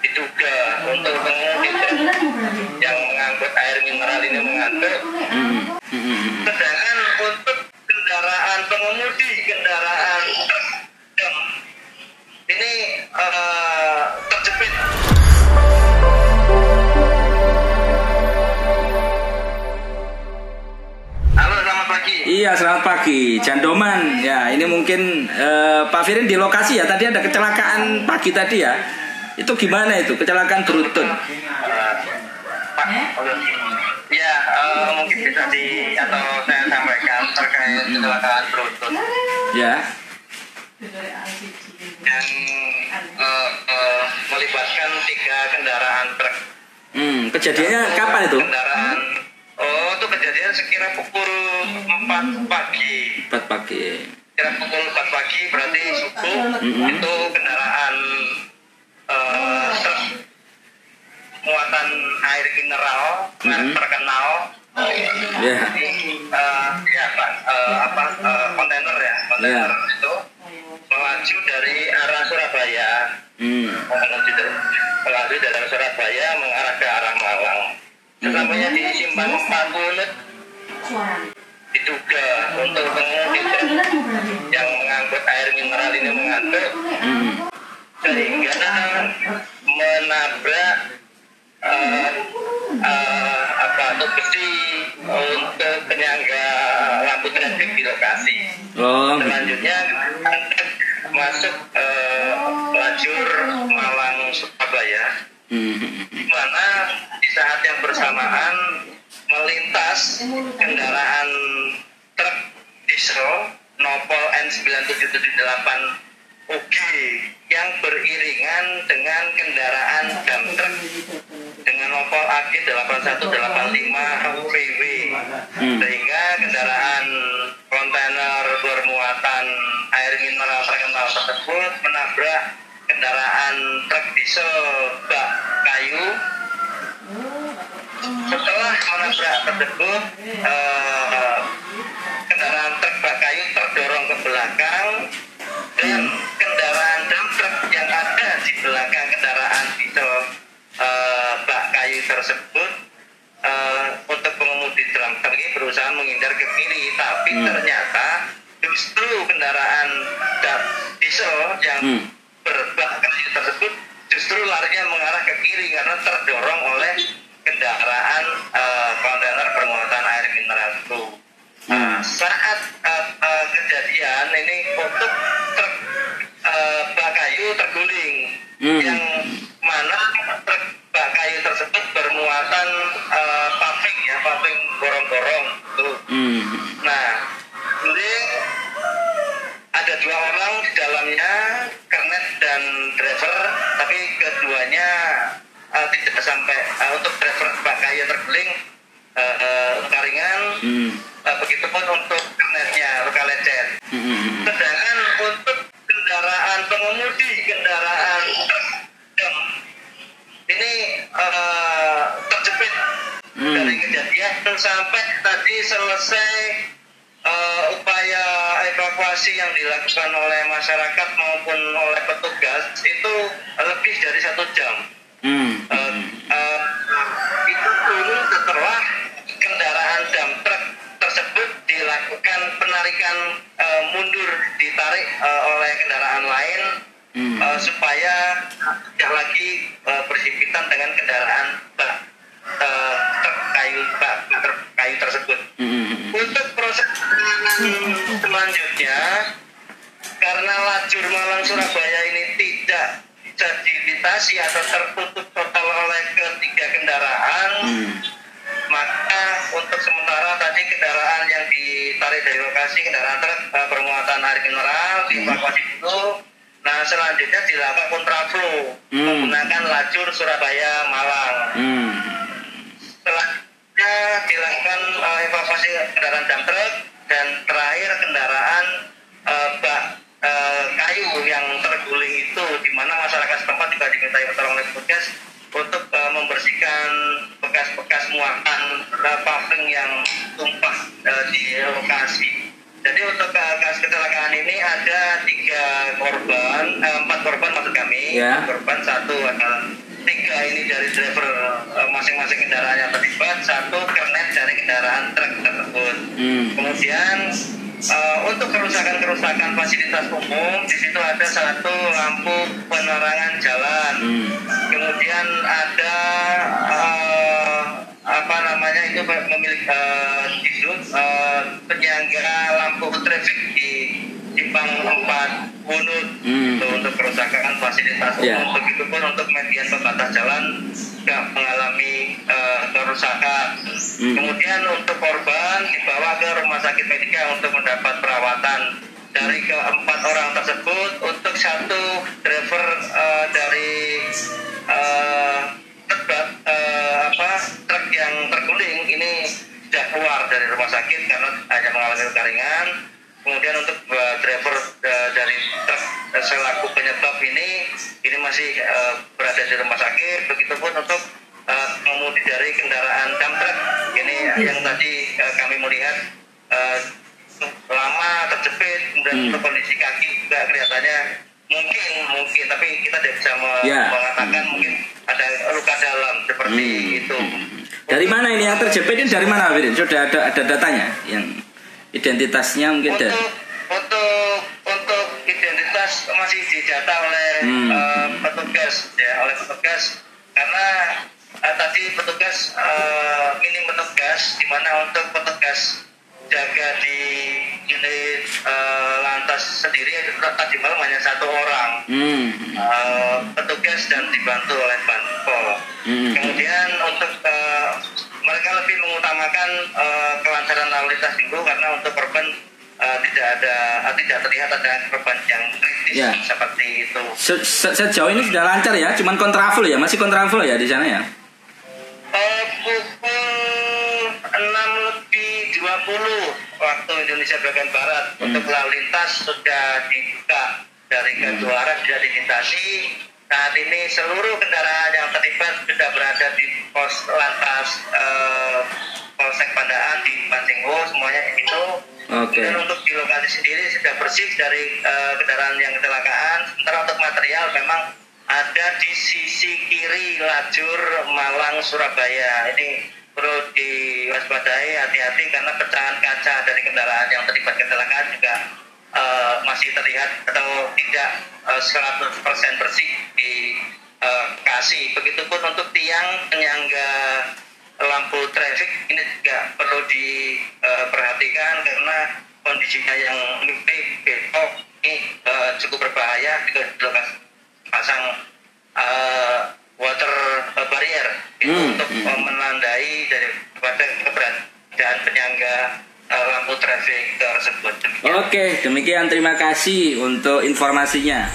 diduga untuk pengemudi yang mengangkut air mineral ini hmm. Sedangkan untuk kendaraan pengemudi kendaraan ini eh, terjepit Halo, selamat pagi. Iya, selamat pagi. Jandoman. Ya, ini mungkin eh, Pak Firin di lokasi ya. Tadi ada kecelakaan pagi tadi ya. Itu gimana itu? Kecelakaan beruntun. Pak, ya eh, mungkin bisa di atau saya sampaikan terkait kecelakaan beruntun Ya. yang eh, eh, melibatkan tiga kendaraan truk. Hmm, kejadiannya kapan itu? Kendaraan. Oh, itu kejadian sekira pukul 4 pagi. 4 pagi. Kira pukul 4 pagi berarti subuh Mhm. itu kendaraan muatan air mineral merek Mhm. terkenal. Ya. Eh, ya Pak, eh, apa eh, kontainer ya, kontainer itu melaju dari arah Surabaya Hmm. menuju dari melalui dari Surabaya mengarah ke arah Malang. Sesampainya di Simpang 4 unit diduga untuk pengemudi yang mengangkut air mineral ini mengantuk Hmm. Sehingga menabrak eh, eh, apa tuh besi untuk penyangga lampu traffic di lokasi. Oh. gitu. Selanjutnya masuk eh, lajur Malang Surabaya Hmm. di mana di saat yang bersamaan melintas kendaraan truk diesel Nopol N9778 UG yang beriringan dengan kendaraan dam truk. Dengan Nopol AG 8185 VW Hmm. sehingga kendaraan kontainer bermuatan air mineral terkenal tersebut menabrak kendaraan truk diesel bak kayu. Setelah menabrak tersebut eh, kendaraan truk bak kayu terdorong ke belakang dan tersebut eh, untuk pengemudi truk ini berusaha menghindar ke kiri tapi Hmm. ternyata justru kendaraan dump diesel yang Hmm. berbak tersebut justru larinya mengarah ke kiri karena terdorong oleh kendaraan eh, kontainer bermuatan air mineral itu. Nah, Hmm. saat eh, eh, kejadian ini untuk truk eh, bak kayu terguling Hmm. yang selesai eh, upaya evakuasi yang dilakukan oleh masyarakat maupun oleh petugas itu lebih dari satu jam. Hmm. Eh, eh, itu turun setelah kendaraan dump truck tersebut dilakukan penarikan eh, mundur ditarik eh, oleh kendaraan lain Hmm. eh, supaya tidak lagi eh, berhimpitan dengan kendaraan bak eh, truk kayu bak truk kayu tersebut. Hmm. Untuk proses penanganan selanjutnya, karena lajur Malang Surabaya ini tidak bisa dilintasi atau tertutup total oleh ketiga kendaraan, Hmm. maka untuk sementara tadi kendaraan yang ditarik dari lokasi kendaraan truk eh, bermuatan air mineral dievakuasi dulu. Nah selanjutnya dilakukan kontraflow Hmm. menggunakan lajur Surabaya Malang. Hmm. Selanjutnya dilakukan eh, evakuasi kendaraan dump truck dan terakhir kendaraan eh, bak eh, kayu yang terguling itu di mana masyarakat setempat juga dimintai pertolongan oleh petugas untuk eh, membersihkan bekas-bekas muatan eh, paving yang tumpah eh, di lokasi. Jadi untuk kasus kecelakaan ini ada tiga korban, eh, empat korban maksud kami. Ya. Korban satu adalah tiga ini dari driver uh, masing-masing kendaraan yang terlibat, satu kernet dari kendaraan truk tersebut. Hmm. Kemudian uh, untuk kerusakan-kerusakan fasilitas umum di situ ada satu lampu penerangan jalan. Hmm. Kemudian ada uh, apa namanya itu memiliki uh, di uh, penyangga lampu traffic di simpang 4 Bunut Hmm. Untuk kerusakan fasilitas umum. Ya. begitu pun untuk median pembatas jalan juga mengalami uh, kerusakan. Hmm. kemudian untuk korban dibawa ke rumah sakit medika untuk mendapat perawatan. Dari keempat orang tersebut untuk satu driver uh, dari uh, truk uh, apa truk yang terguling ini sudah keluar dari rumah sakit karena hanya mengalami luka ringan. Kemudian untuk uh, driver uh, dari truk selaku penyebab ini ini masih uh, berada di rumah sakit begitupun untuk uh, pengemudi dari kendaraan dump truck ini yang tadi uh, kami melihat uh, lama terjepit kemudian Hmm. kondisi kaki juga kelihatannya mungkin mungkin tapi kita tidak bisa Ya. mengatakan mungkin ada luka dalam seperti Hmm. itu Dari mana ini yang terjepit ini dari mana Firin? Sudah ada ada datanya yang identitasnya mungkin untuk dari untuk masih didata oleh Hmm. eh, petugas ya oleh petugas karena eh, tadi petugas eh, minim petugas di mana untuk petugas jaga di unit eh, lantas sendiri itu tadi malam hanya satu orang hmm. eh, petugas dan dibantu oleh Banpol. Hmm. Kemudian untuk eh, mereka lebih mengutamakan eh, kelancaran lalu lintas dulu karena untuk korban eh, tidak ada eh, tidak terlihat ada korban yang kritis Ya. seperti itu. Se- se- sejauh ini sudah lancar ya, cuman kontraflow ya, masih kontraflow ya di sana ya. Eh, pukul 6 lebih 20 waktu Indonesia bagian barat Hmm. untuk lalu lintas sudah dibuka dari kedua arah sudah dilintasi saat ini seluruh kendaraan yang terlibat sudah berada di pos lantas eh, Polsek Pandaan di Pancinggo semuanya di situ Oke. dan untuk di lokasi sendiri sudah bersih dari eh, kendaraan yang kecelakaan. Sementara untuk material memang ada di sisi kiri lajur Malang Surabaya. Ini perlu diwaspadai hati-hati karena pecahan kaca dari kendaraan yang terlibat kecelakaan juga eh, masih terlihat atau tidak eh, 100% bersih di eh, kasih. Begitupun untuk tiang penyangga lampu traffic ini juga perlu diperhatikan karena kondisinya yang lebih belok ini eh, cukup berbahaya di lokasi pasang eh, water barrier itu Hmm, untuk hmm. eh, menandai daripada keberadaan penyangga eh, lampu traffic tersebut. Oke, demikian terima kasih untuk informasinya.